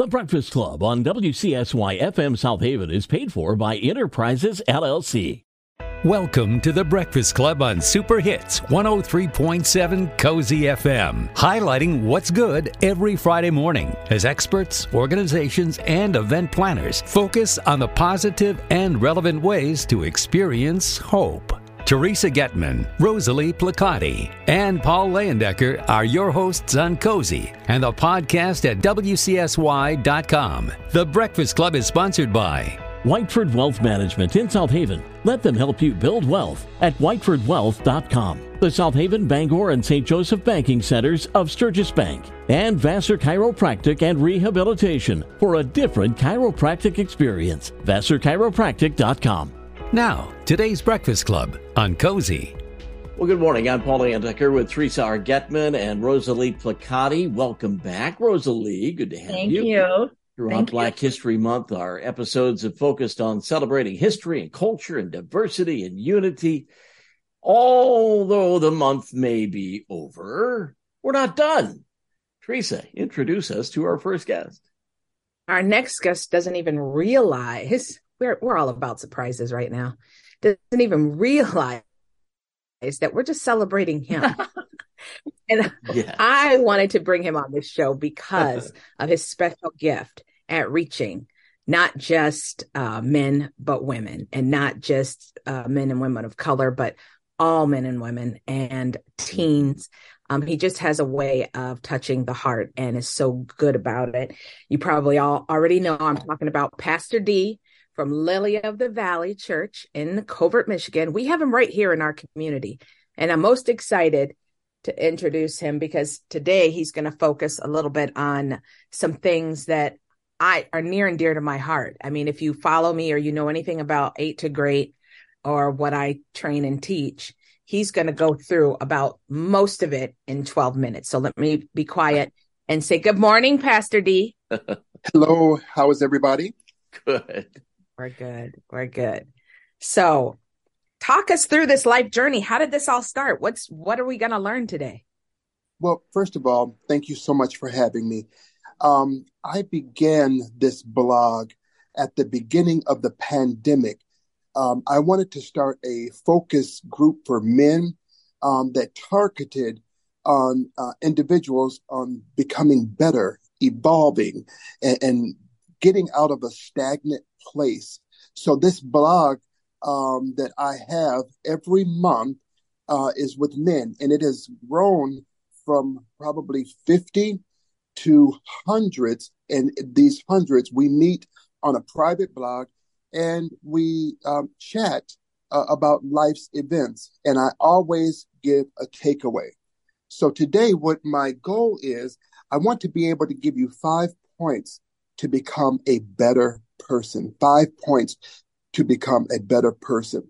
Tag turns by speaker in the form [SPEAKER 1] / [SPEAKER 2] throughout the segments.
[SPEAKER 1] The Breakfast Club on WCSY FM South Haven is paid for by Enterprises LLC.
[SPEAKER 2] Welcome to the Breakfast Club on Super Hits 103.7 Cozy FM, highlighting what's good every Friday morning as experts, organizations, and event planners focus on the positive and relevant ways to experience hope. Teresa Getman, Rosalie Placati, and Paul Leyendecker are your hosts on Cozy and the podcast at WCSY.com. The Breakfast Club is sponsored by
[SPEAKER 1] Whiteford Wealth Management in South Haven. Let them help you build wealth at whitefordwealth.com. The South Haven, Bangor, and St. Joseph banking centers of Sturgis Bank. And Vassar Chiropractic and Rehabilitation for a different chiropractic experience. VassarChiropractic.com.
[SPEAKER 2] Now, today's Breakfast Club on Cozy.
[SPEAKER 1] Well, good morning. I'm Paul Leyendecker with Teresa R. Getman and Rosalie Placati. Welcome back, Rosalie. Good to have you.
[SPEAKER 3] Thank
[SPEAKER 1] you.
[SPEAKER 3] you.
[SPEAKER 1] Throughout
[SPEAKER 3] Thank
[SPEAKER 1] Black
[SPEAKER 3] you.
[SPEAKER 1] History Month, our episodes have focused on celebrating history and culture and diversity and unity. Although the month may be over, we're not done. Teresa, introduce us to our first guest.
[SPEAKER 3] Our next guest doesn't even realize we're we're all about surprises right now. Doesn't even realize that we're just celebrating him. and
[SPEAKER 1] Yeah.
[SPEAKER 3] I wanted to bring him on this show because of his special gift at reaching not just uh, men but women, and not just uh, men and women of color, but all men and women and teens. Um, he just has a way of touching the heart and is so good about it. You probably all already know I'm talking about Pastor D from Lily of the Valley Church in Covert, Michigan. We have him right here in our community. And I'm most excited to introduce him because today he's going to focus a little bit on some things that I are near and dear to my heart. I mean, if you follow me or you know anything about eight to great or what I train and teach, he's going to go through about most of it in 12 minutes. So let me be quiet and say good morning, Pastor D.
[SPEAKER 4] Hello, how is everybody?
[SPEAKER 1] Good.
[SPEAKER 3] We're good. We're good. So talk us through this life journey. How did this all start? What's what are we going to learn today?
[SPEAKER 4] Well, first of all, thank you so much for having me. Um, I began this blog at the beginning of the pandemic. Um, I wanted to start a focus group for men um, that targeted on uh, individuals on becoming better, evolving, and, and getting out of a stagnant place. So this blog um, that I have every month uh, is with men, and it has grown from probably 50 to hundreds. And these hundreds, we meet on a private blog and we um, chat uh, about life's events. And I always give a takeaway. So today, what my goal is, I want to be able to give you five points to become a better person, five points to become a better person.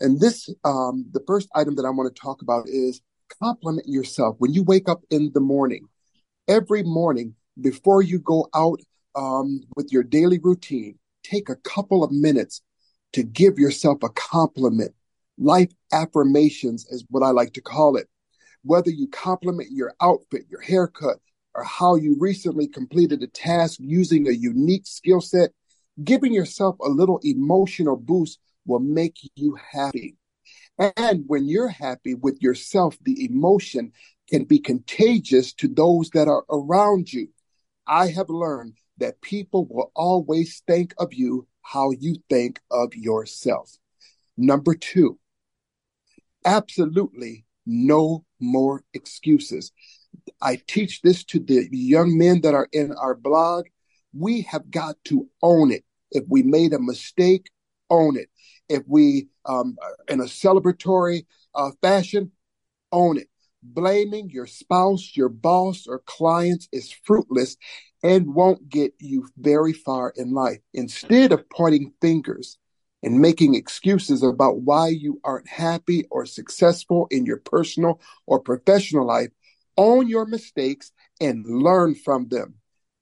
[SPEAKER 4] And this, um, the first item that I want to talk about is compliment yourself. When you wake up in the morning, every morning before you go out um, with your daily routine, take a couple of minutes to give yourself a compliment. Life affirmations is what I like to call it. Whether you compliment your outfit, your haircut, or how you recently completed a task using a unique skill set, giving yourself a little emotional boost will make you happy. And when you're happy with yourself, the emotion can be contagious to those that are around you. I have learned that people will always think of you how you think of yourself. Number two, absolutely no more excuses. I teach this to the young men that are in our blog. We have got to own it. If we made a mistake, own it. If we, um, in a celebratory uh, fashion, own it. Blaming your spouse, your boss, or clients is fruitless and won't get you very far in life. Instead of pointing fingers and making excuses about why you aren't happy or successful in your personal or professional life, own your mistakes and learn from them.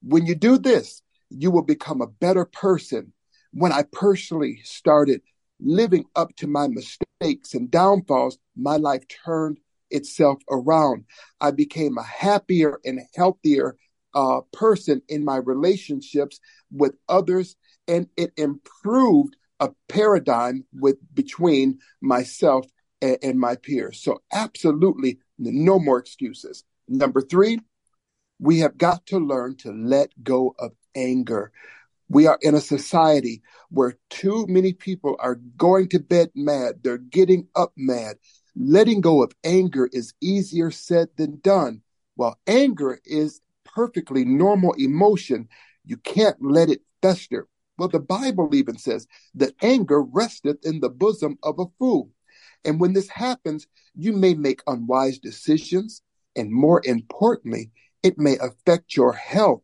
[SPEAKER 4] When you do this, you will become a better person. When I personally started living up to my mistakes and downfalls, my life turned itself around. I became a happier and healthier uh, person in my relationships with others, and it improved a paradigm with between myself and, and my peers. So absolutely no more excuses. Number three, we have got to learn to let go of anger. We are in a society where too many people are going to bed mad. They're getting up mad. Letting go of anger is easier said than done. While anger is perfectly normal emotion, you can't let it fester. Well, the Bible even says that anger resteth in the bosom of a fool. And when this happens, you may make unwise decisions. And more importantly, it may affect your health.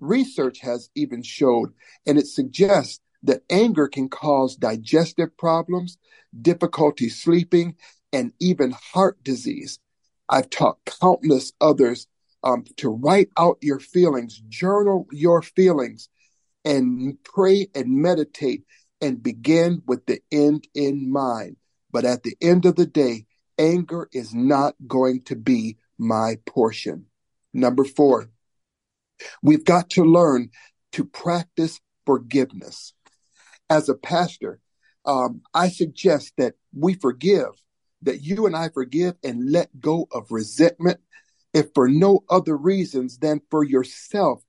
[SPEAKER 4] Research has even showed, and it suggests that anger can cause digestive problems, difficulty sleeping, and even heart disease. I've taught countless others um, to write out your feelings, journal your feelings, and pray and meditate and begin with the end in mind. But at the end of the day, anger is not going to be my portion. Number four, we've got to learn to practice forgiveness. As a pastor, um, I suggest that we forgive that you and I forgive and let go of resentment, if for no other reasons than for yourself.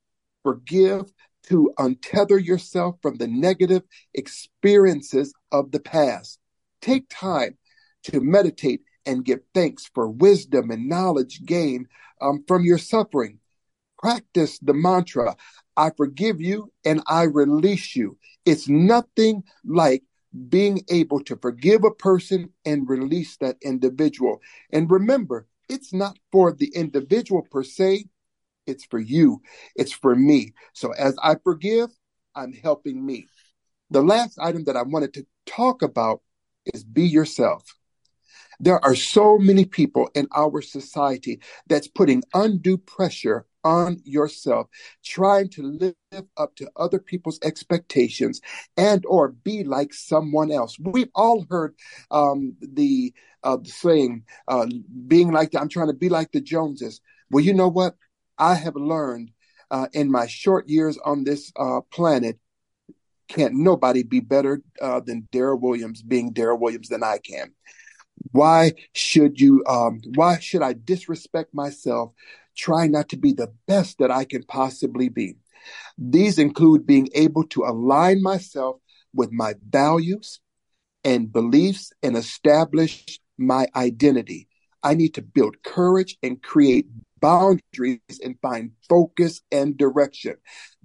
[SPEAKER 4] Forgive to untether yourself from the negative experiences of the past. Take time to meditate and give thanks for wisdom and knowledge gained um, from your suffering. Practice the mantra, I forgive you and I release you. It's nothing like being able to forgive a person and release that individual. And remember, it's not for the individual per se, it's for you, it's for me. So as I forgive, I'm helping me. The last item that I wanted to talk about is be yourself. There are so many people in our society that's putting undue pressure on yourself, trying to live up to other people's expectations and or be like someone else. We've all heard um, the, uh, the saying, uh, being like, the, I'm trying to be like the Joneses. Well, you know what? I have learned uh, in my short years on this uh, planet, can't nobody be better uh, than Darryl Williams being Darryl Williams than I can. Why should you? Um, why should I disrespect myself try not to be the best that I can possibly be. These include being able to align myself with my values and beliefs and establish my identity. I need to build courage and create boundaries and find focus and direction.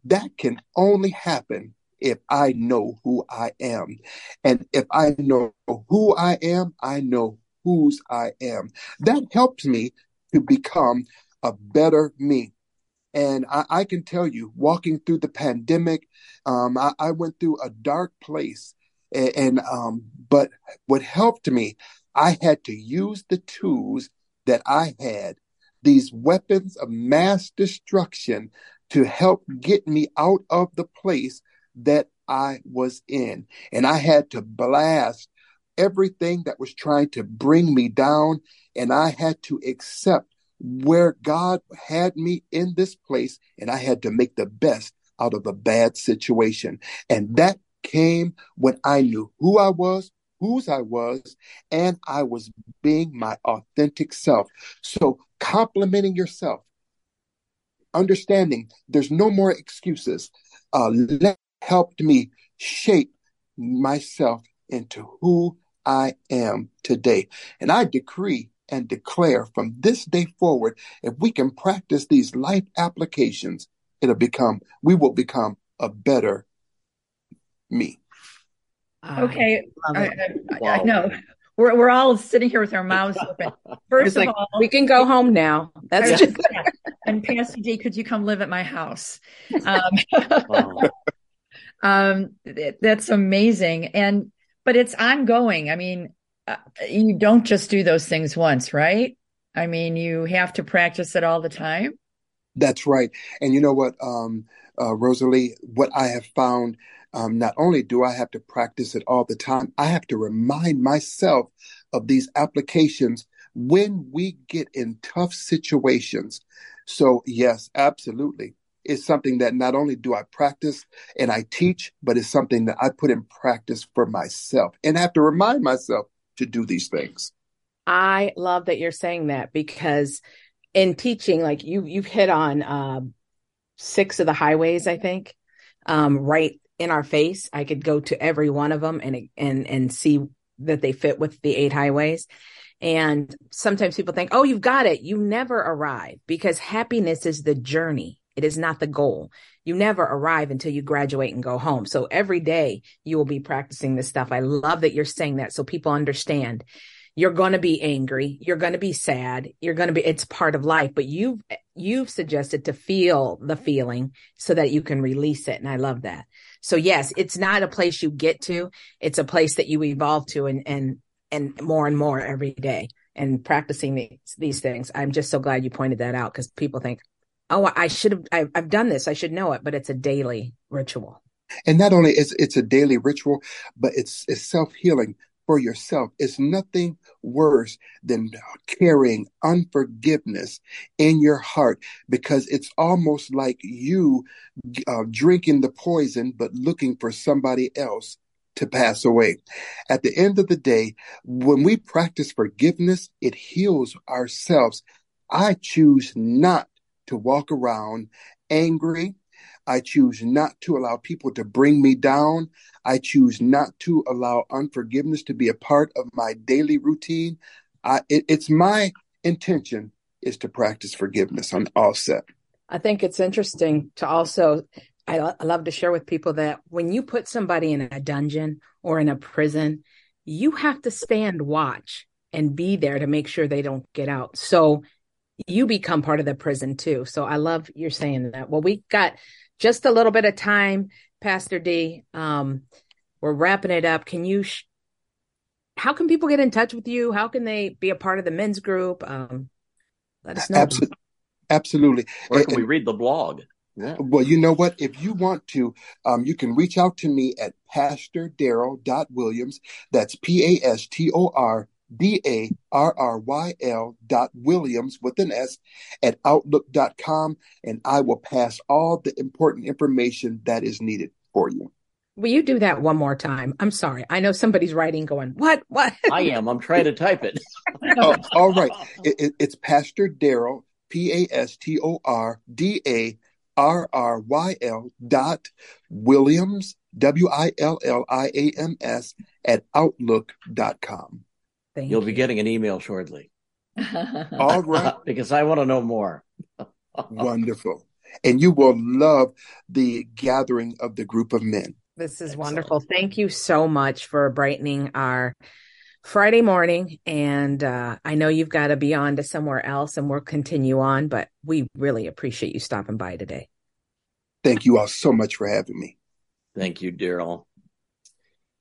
[SPEAKER 4] That can only happen if I know who I am. And if I know who I am, I know whose I am. That helps me to become a better me. And I, I can tell you, walking through the pandemic, um, I, I, went through a dark place. And, and um, but what helped me, I had to use the tools that I had, these weapons of mass destruction, to help get me out of the place that I was in. And I had to blast everything that was trying to bring me down. And I had to accept where God had me in this place and I had to make the best out of a bad situation. And that came when I knew who I was, whose I was, and I was being my authentic self. So complimenting yourself, understanding there's no more excuses, uh, helped me shape myself into who I am today. And I decree and declare from this day forward, if we can practice these life applications, it'll become, we will become a better me.
[SPEAKER 5] Okay. I, I, wow. I, know. We're, we're all sitting here with our mouths open.
[SPEAKER 3] First of all, we can go home now. That's just.
[SPEAKER 5] and Pastor D, could you come live at my house? Um, wow. um, that's amazing. And, but it's ongoing. I mean, you don't just do those things once, right? I mean, you have to practice it all the time.
[SPEAKER 4] That's right. And you know what, um, uh, Rosalie, what I have found, um, not only do I have to practice it all the time, I have to remind myself of these applications when we get in tough situations. So, yes, absolutely. It's something that not only do I practice and I teach, but it's something that I put in practice for myself and I have to remind myself to do these things.
[SPEAKER 3] I love that you're saying that because in teaching, like you, you've hit on uh, six of the highways, I think, um, right in our face. I could go to every one of them and and and see that they fit with the eight highways. And sometimes people think, "Oh, you've got it." You never arrive because happiness is the journey. It is not the goal. You never arrive until you graduate and go home. So every day you will be practicing this stuff. I love that you're saying that so people understand. You're going to be angry. You're going to be sad. You're going to be it's part of life but you've you've suggested to feel the feeling so that you can release it and i love that. So yes it's not a place you get to. It's a place that you evolve to and and and more and more every day. And practicing these these things i'm just so glad you pointed that out because people think oh i should have I've, done this i should know it but it's a daily ritual
[SPEAKER 4] and not only is it's a daily ritual but it's it's self-healing for yourself It's nothing worse than carrying unforgiveness in your heart because it's almost like you uh, drinking the poison but looking for somebody else to pass away. At the end of the day, when we practice forgiveness, it heals ourselves. I choose not to walk around angry, I choose not to allow people to bring me down. I choose not to allow unforgiveness to be a part of my daily routine. I, it, it's my intention is to practice forgiveness on all set.
[SPEAKER 3] I think it's interesting to also, I, I love to share with people that when you put somebody in a dungeon or in a prison, you have to stand watch and be there to make sure they don't get out. So you become part of the prison too. So I love you're saying that. Well, we got just a little bit of time, Pastor D. Um, we're wrapping it up. Can you? Sh- how can people get in touch with you? How can they be a part of the men's group? Um, let us know.
[SPEAKER 4] Absolutely. Absolutely.
[SPEAKER 6] Where can and, we read the blog?
[SPEAKER 4] Yeah. Well, you know what? If you want to, um, you can reach out to me at Pastor Williams. That's P A S T O R D A R R Y L dot Williams with an S at Outlook.com, and I will pass all the important information that is needed for you.
[SPEAKER 3] Will you do that one more time? I'm sorry. I know somebody's writing going, what? What?
[SPEAKER 6] I am. I'm trying to type it.
[SPEAKER 4] oh, all right. It, it, it's Pastor Darryl, P A S T O R D A R R Y L dot Williams, W I L L I A M S, at Outlook.com.
[SPEAKER 6] Thank You'll you. be getting an email shortly.
[SPEAKER 4] All right.
[SPEAKER 6] because I want to know more.
[SPEAKER 4] Wonderful. And you will love the gathering of the group of men.
[SPEAKER 3] This is Excellent. wonderful. Thank you so much for brightening our Friday morning. And uh, I know you've got to be on to somewhere else and we'll continue on, but we really appreciate you stopping by today.
[SPEAKER 4] Thank you all so much for having me.
[SPEAKER 6] Thank you, Darryl.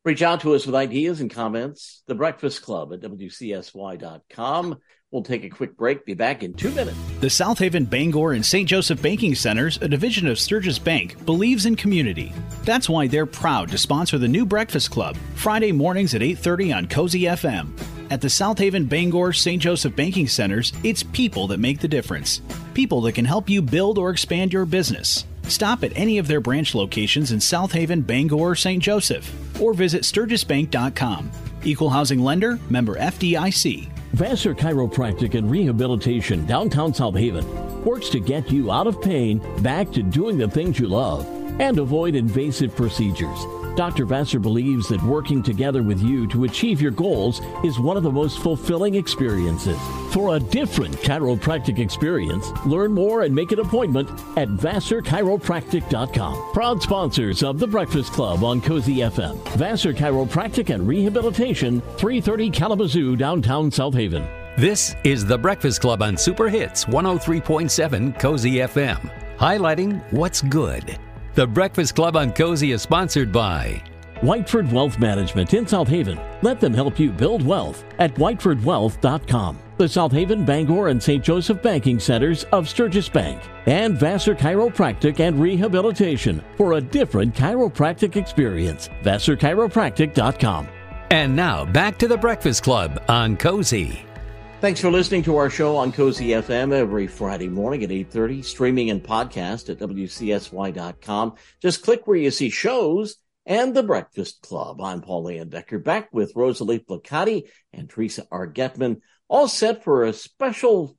[SPEAKER 6] Reach out to us with ideas and comments. The Breakfast Club at WCSY.com. We'll take a quick break. Be back in two minutes.
[SPEAKER 7] The South Haven Bangor and St. Joseph Banking Centers, a division of Sturgis Bank, believes in community. That's why they're proud to sponsor the new Breakfast Club Friday mornings at 8:30 on Cozy FM. At the South Haven Bangor St. Joseph Banking Centers, it's people that make the difference. People that can help you build or expand your business. Stop at any of their branch locations in South Haven, Bangor, or St. Joseph, or visit sturgisbank.com. Equal housing lender, member FDIC.
[SPEAKER 1] Vassar Chiropractic and Rehabilitation, downtown South Haven, works to get you out of pain, back to doing the things you love, and avoid invasive procedures. Dr. Vassar believes that working together with you to achieve your goals is one of the most fulfilling experiences. For a different chiropractic experience, learn more and make an appointment at VassarChiropractic.com. Proud sponsors of The Breakfast Club on Cozy FM. Vassar Chiropractic and Rehabilitation, 330 Kalamazoo, downtown South Haven.
[SPEAKER 2] This is The Breakfast Club on Super Hits 103.7 Cozy FM, highlighting what's good the Breakfast Club on Cozy is sponsored by
[SPEAKER 1] Whiteford Wealth Management in South Haven. Let them help you build wealth at whitefordwealth.com. The South Haven, Bangor, and St. Joseph banking centers of Sturgis Bank. And Vassar Chiropractic and Rehabilitation for a different chiropractic experience. VassarChiropractic.com.
[SPEAKER 2] And now back to the Breakfast Club on Cozy.
[SPEAKER 6] Thanks for listening to our show on Cozy FM every Friday morning at 8.30, streaming and podcast at WCSY.com. Just click where you see shows and The Breakfast Club. I'm Paul Leyendecker, back with Rosalie Placati and Teresa R. Getman, all set for a special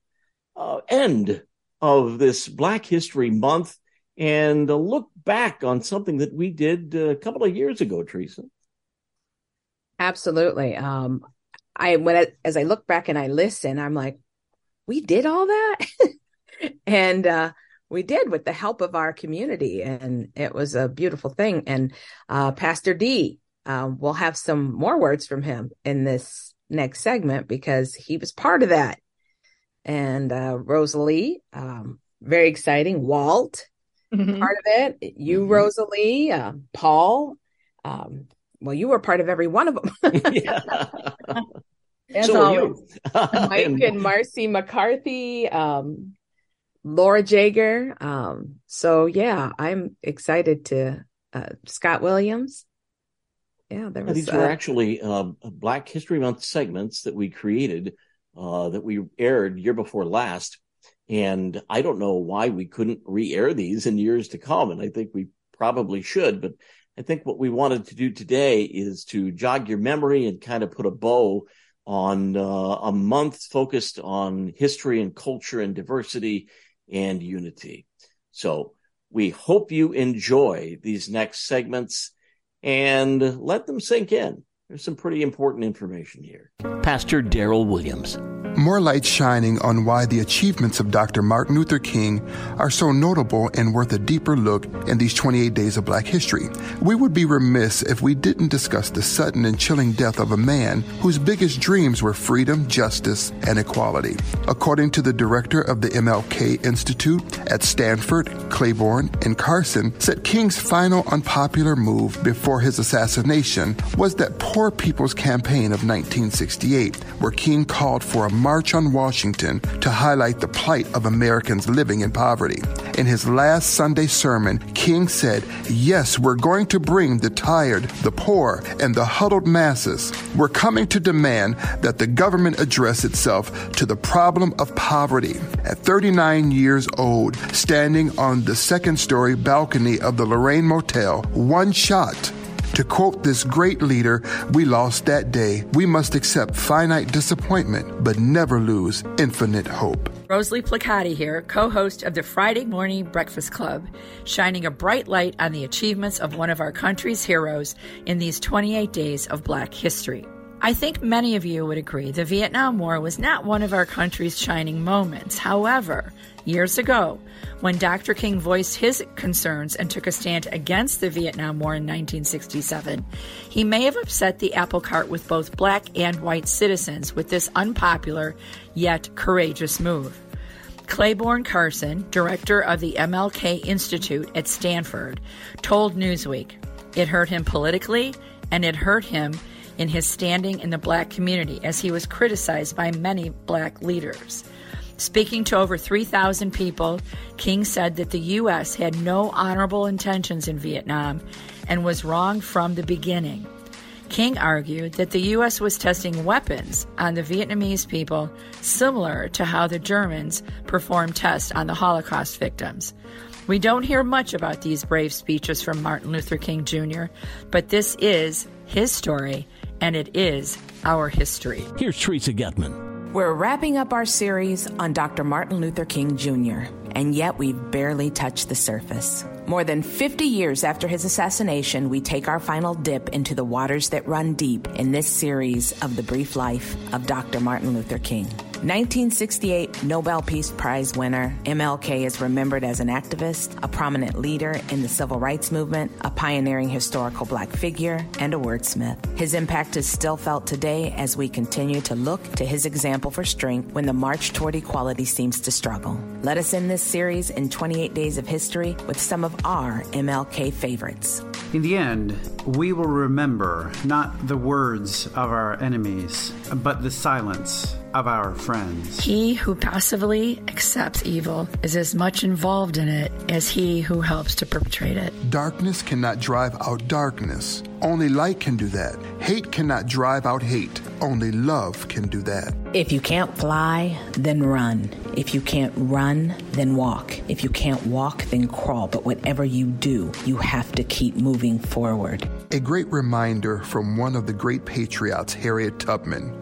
[SPEAKER 6] uh, end of this Black History Month and a look back on something that we did a couple of years ago, Teresa.
[SPEAKER 8] Absolutely. Um, I when I, as I look back and I listen, I'm like, we did all that, and uh, we did with the help of our community, and it was a beautiful thing. And uh, Pastor D, uh, we'll have some more words from him in this next segment because he was part of that. And uh, Rosalie, um, very exciting. Walt, mm-hmm. part of it. You, mm-hmm. Rosalie, uh, Paul. Um, well, you were part of every one of them. yeah. As so always, Mike and, Marcy McCarthy, um, Laura Jager. Um, so yeah, I'm excited to uh, Scott Williams. Yeah, there was.
[SPEAKER 6] these uh, were actually uh, Black History Month segments that we created uh, that we aired year before last, and I don't know why we couldn't re-air these in years to come, and I think we probably should, but I think what we wanted to do today is to jog your memory and kind of put a bow on uh, a month focused on history and culture and diversity and unity. So we hope you enjoy these next segments and let them sink in. There's some pretty important information here.
[SPEAKER 1] Pastor Darryl Williams.
[SPEAKER 4] More light shining on why the achievements of Dr. Martin Luther King are so notable and worth a deeper look in these 28 days of black history. We would be remiss if we didn't discuss the sudden and chilling death of a man whose biggest dreams were freedom, justice, and equality. According to the director of the MLK Institute at Stanford, Clayborne, and Carson, said King's final unpopular move before his assassination was that Poor People's Campaign of 1968, where King called for a March on Washington to highlight the plight of Americans living in poverty. In his last Sunday sermon, King said, Yes, we're going to bring the tired, the poor, and the huddled masses. We're coming to demand that the government address itself to the problem of poverty. At 39 years old, standing on the second story balcony of the Lorraine Motel, one shot to quote this great leader we lost that day, we must accept finite disappointment, but never lose infinite hope.
[SPEAKER 5] Rosalie Placati here, co host of the Friday Morning Breakfast Club, shining a bright light on the achievements of one of our country's heroes in these 28 days of Black history. I think many of you would agree the Vietnam War was not one of our country's shining moments. However, years ago, when Dr. King voiced his concerns and took a stand against the Vietnam War in 1967, he may have upset the apple cart with both black and white citizens with this unpopular yet courageous move. Clayborne Carson, director of the MLK Institute at Stanford, told Newsweek it hurt him politically and it hurt him in his standing in the black community as he was criticized by many black leaders. Speaking to over 3,000 people, King said that the U.S. had no honorable intentions in Vietnam and was wrong from the beginning. King argued that the U.S. was testing weapons on the Vietnamese people, similar to how the Germans performed tests on the Holocaust victims. We don't hear much about these brave speeches from Martin Luther King Jr., but this is his story, and it is our history.
[SPEAKER 1] Here's Teresa Getman.
[SPEAKER 3] We're wrapping up our series on Dr. Martin Luther King Jr., and yet we've barely touched the surface. More than 50 years after his assassination, we take our final dip into the waters that run deep in this series of the brief life of Dr. Martin Luther King. 1968 Nobel Peace Prize winner, MLK is remembered as an activist, a prominent leader in the civil rights movement, a pioneering historical black figure, and a wordsmith. His impact is still felt today as we continue to look to his example for strength when the march toward equality seems to struggle. Let us end this series in 28 Days of History with some of our MLK favorites.
[SPEAKER 9] In the end, we will remember not the words of our enemies, but the silence of our friends.
[SPEAKER 5] He who passively accepts evil is as much involved in it as he who helps to perpetrate it.
[SPEAKER 4] Darkness cannot drive out darkness. Only light can do that. Hate cannot drive out hate. Only love can do that.
[SPEAKER 3] If you can't fly, then run. If you can't run, then walk. If you can't walk, then crawl. But whatever you do, you have to keep moving forward.
[SPEAKER 4] A great reminder from one of the great patriots, Harriet Tubman.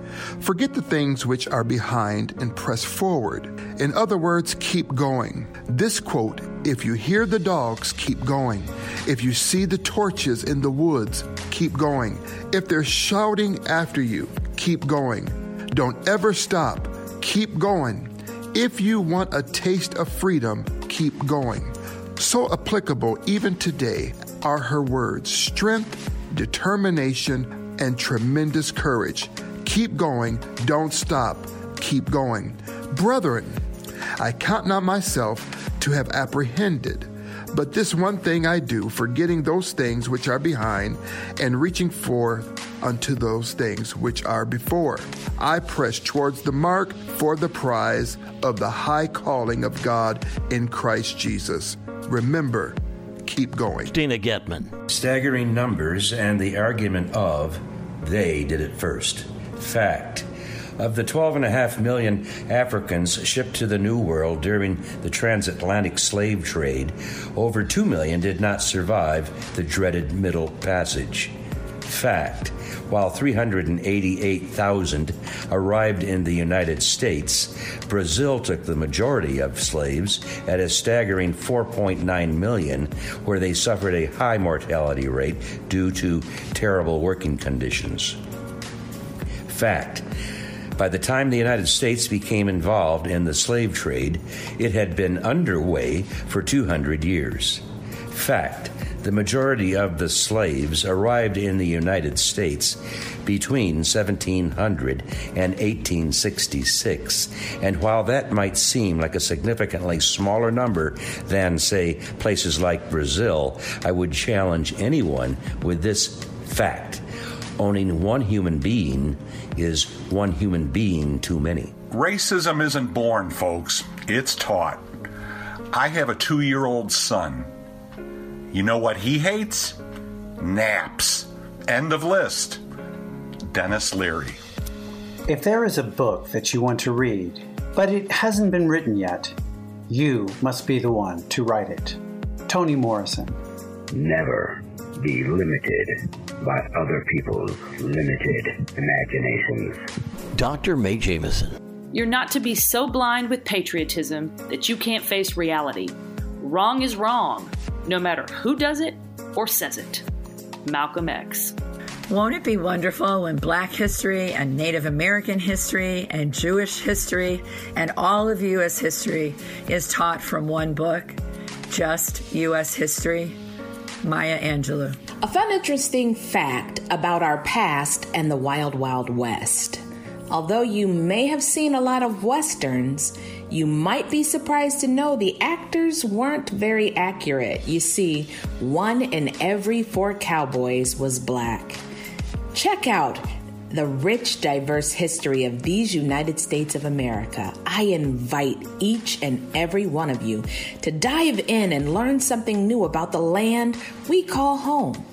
[SPEAKER 4] Forget the things which are behind and press forward. In other words, keep going. This quote if you hear the dogs, keep going. If you see the torches in the woods, keep going. If they're shouting after you, keep going. Don't ever stop. Keep going. If you want a taste of freedom, keep going. So applicable even today are her words strength, determination, and tremendous courage. Keep going, don't stop, keep going. Brethren, I count not myself to have apprehended. But this one thing I do, forgetting those things which are behind and reaching forth unto those things which are before. I press towards the mark for the prize of the high calling of God in Christ Jesus. Remember, keep going.
[SPEAKER 1] Dana Getman.
[SPEAKER 10] Staggering numbers and the argument of they did it first. Fact. Of the 12.5 million Africans shipped to the New World during the transatlantic slave trade, over 2 million did not survive the dreaded Middle Passage. Fact. While 388,000 arrived in the United States, Brazil took the majority of slaves at a staggering 4.9 million, where they suffered a high mortality rate due to terrible working conditions. Fact. By the time the United States became involved in the slave trade, it had been underway for 200 years. Fact. The majority of the slaves arrived in the United States between 1700 and 1866, and while that might seem like a significantly smaller number than, say, places like Brazil, I would challenge anyone with this fact. Owning one human being is one human being too many.
[SPEAKER 11] Racism isn't born, folks, it's taught. I have a two year old son. You know what he hates? Naps. End of list. Denis Leary.
[SPEAKER 9] If there is a book that you want to read, but it hasn't been written yet, you must be the one to write it. Toni Morrison.
[SPEAKER 12] Never be limited by other people's limited imaginations.
[SPEAKER 1] Dr. Mae Jemison.
[SPEAKER 13] You're not to be so blind with patriotism that you can't face reality. Wrong is wrong, no matter who does it or says it. Malcolm X.
[SPEAKER 5] Won't it be wonderful when Black history and Native American history and Jewish history and all of U.S. history is taught from one book? Just U.S. history? Maya Angelou.
[SPEAKER 3] A fun, interesting fact about our past and the Wild Wild West. Although you may have seen a lot of westerns, you might be surprised to know the actors weren't very accurate. You see, one in every four cowboys was black. Check out the rich, diverse history of these United States of America. I invite each and every one of you to dive in and learn something new about the land we call home.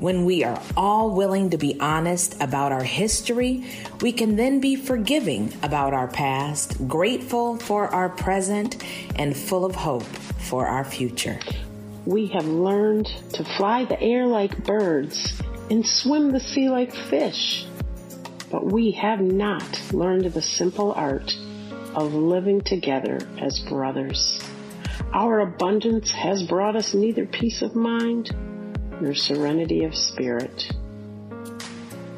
[SPEAKER 3] When we are all willing to be honest about our history, we can then be forgiving about our past, grateful for our present, and full of hope for our future.
[SPEAKER 14] We have learned to fly the air like birds and swim the sea like fish but we have not learned the simple art of living together as brothers. Our abundance has brought us neither peace of mind nor serenity of spirit.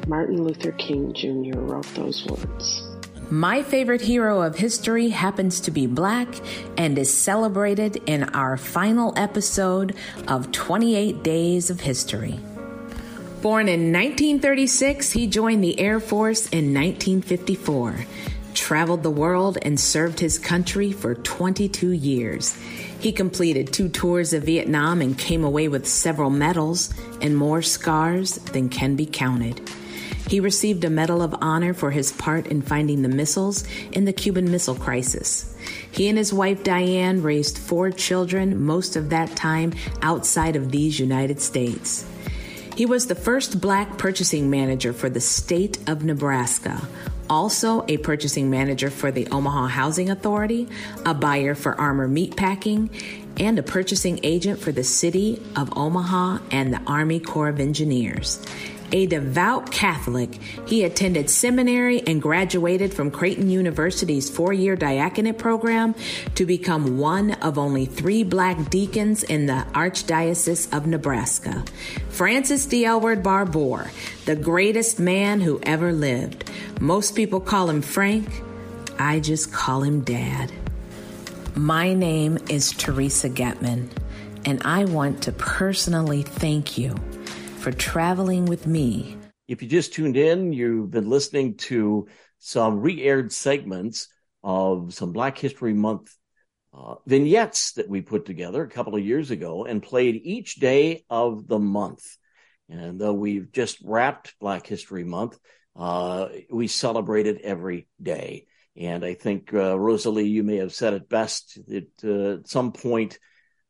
[SPEAKER 14] Martin Luther King Jr. wrote those words.
[SPEAKER 3] My favorite hero of history happens to be black and is celebrated in our final episode of 28 Days of History. Born in 1936, he joined the Air Force in 1954, traveled the world, and served his country for 22 years. He completed two tours of Vietnam and came away with several medals and more scars than can be counted. He received a Medal of Honor for his part in finding the missiles in the Cuban Missile Crisis. He and his wife Diane raised four children, most of that time outside of these United States. He was the first black purchasing manager for the state of Nebraska, also a purchasing manager for the Omaha Housing Authority, a buyer for Armour Meatpacking, and a purchasing agent for the city of Omaha and the Army Corps of Engineers. A devout Catholic, he attended seminary and graduated from Creighton University's four year diaconate program to become one of only three black deacons in the Archdiocese of Nebraska. Francis D. Elward Barbour, the greatest man who ever lived. Most people call him Frank. I just call him Dad. My name is Teresa Getman, and I want to personally thank you for traveling with me.
[SPEAKER 6] If you just tuned in, you've been listening to some re aired segments of some Black History Month uh, vignettes that we put together a couple of years ago and played each day of the month. And though we've just wrapped Black History Month, uh, we celebrate it every day. And I think, uh, Rosalie, you may have said it best that uh, at some point,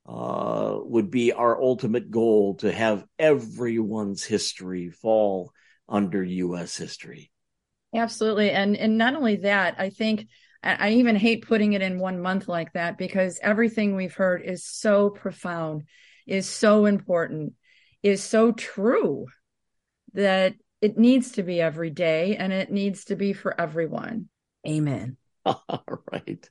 [SPEAKER 6] uh, would be our ultimate goal to have everyone's history fall under U.S. history.
[SPEAKER 5] Absolutely, and and not only that, I think I even hate putting it in one month like that because everything we've heard is so profound, is so important, is so true that it needs to be every day and it needs to be for everyone.
[SPEAKER 15] Amen.
[SPEAKER 6] All right.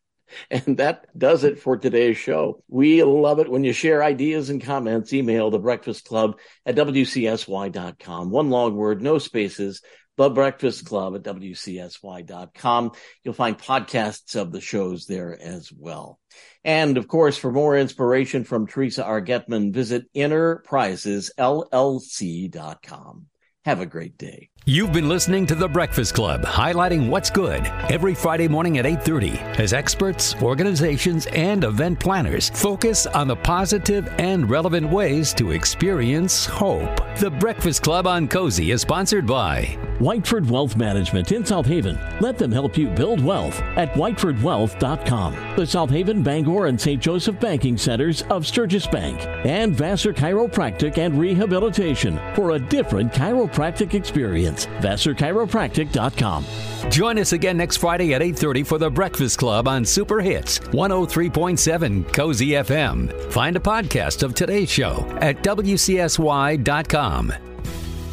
[SPEAKER 6] And that does it for today's show. We love it when you share ideas and comments. Email the breakfast club at WCSY.com. One long word, no spaces. The Breakfast Club at WCSY.com. You'll find podcasts of the shows there as well. And of course, for more inspiration from Teresa R. Getman, visit enterprisesllc.com. Have a great day.
[SPEAKER 2] You've been listening to The Breakfast Club, highlighting what's good every Friday morning at 8:30 as experts, organizations, and event planners focus on the positive and relevant ways to experience hope. The Breakfast Club on Cozy is sponsored by
[SPEAKER 1] Whiteford Wealth Management in South Haven. Let them help you build wealth at whitefordwealth.com. The South Haven, Bangor, and St. Joseph banking centers of Sturgis Bank and Vassar Chiropractic and Rehabilitation for a different chiropractic experience. VassarChiropractic.com.
[SPEAKER 2] Join us again next Friday at 8:30 for the Breakfast Club on Super Hits 103.7 Cozy FM. Find a podcast of today's show at wcsy.com.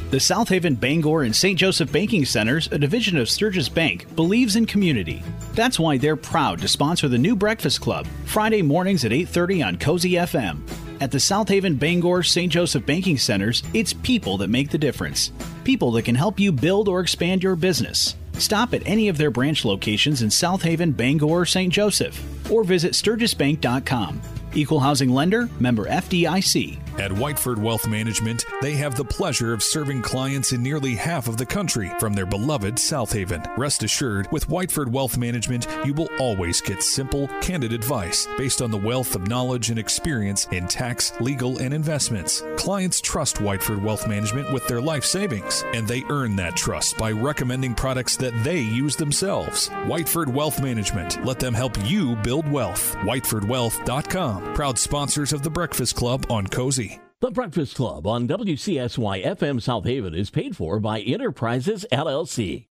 [SPEAKER 7] The South Haven, Bangor, and St. Joseph Banking Centers, a division of Sturgis Bank, believes in community. That's why they're proud to sponsor the new Breakfast Club, Friday mornings at 8:30 on Cozy FM. At the South Haven, Bangor, St. Joseph Banking Centers, it's people that make the difference. People that can help you build or expand your business. Stop at any of their branch locations in South Haven, Bangor, St. Joseph, or visit sturgisbank.com. Equal housing lender, member FDIC.
[SPEAKER 16] At Whiteford Wealth Management, they have the pleasure of serving clients in nearly half of the country from their beloved South Haven. Rest assured, with Whiteford Wealth Management, you will always get simple, candid advice based on the wealth of knowledge and experience in tax, legal, and investments. Clients trust Whiteford Wealth Management with their life savings, and they earn that trust by recommending products that they use themselves. Whiteford Wealth Management. Let them help you build wealth. WhitefordWealth.com. Proud sponsors of the Breakfast Club on Cozy.
[SPEAKER 1] The Breakfast Club on WCSY FM South Haven is paid for by Enterprises LLC.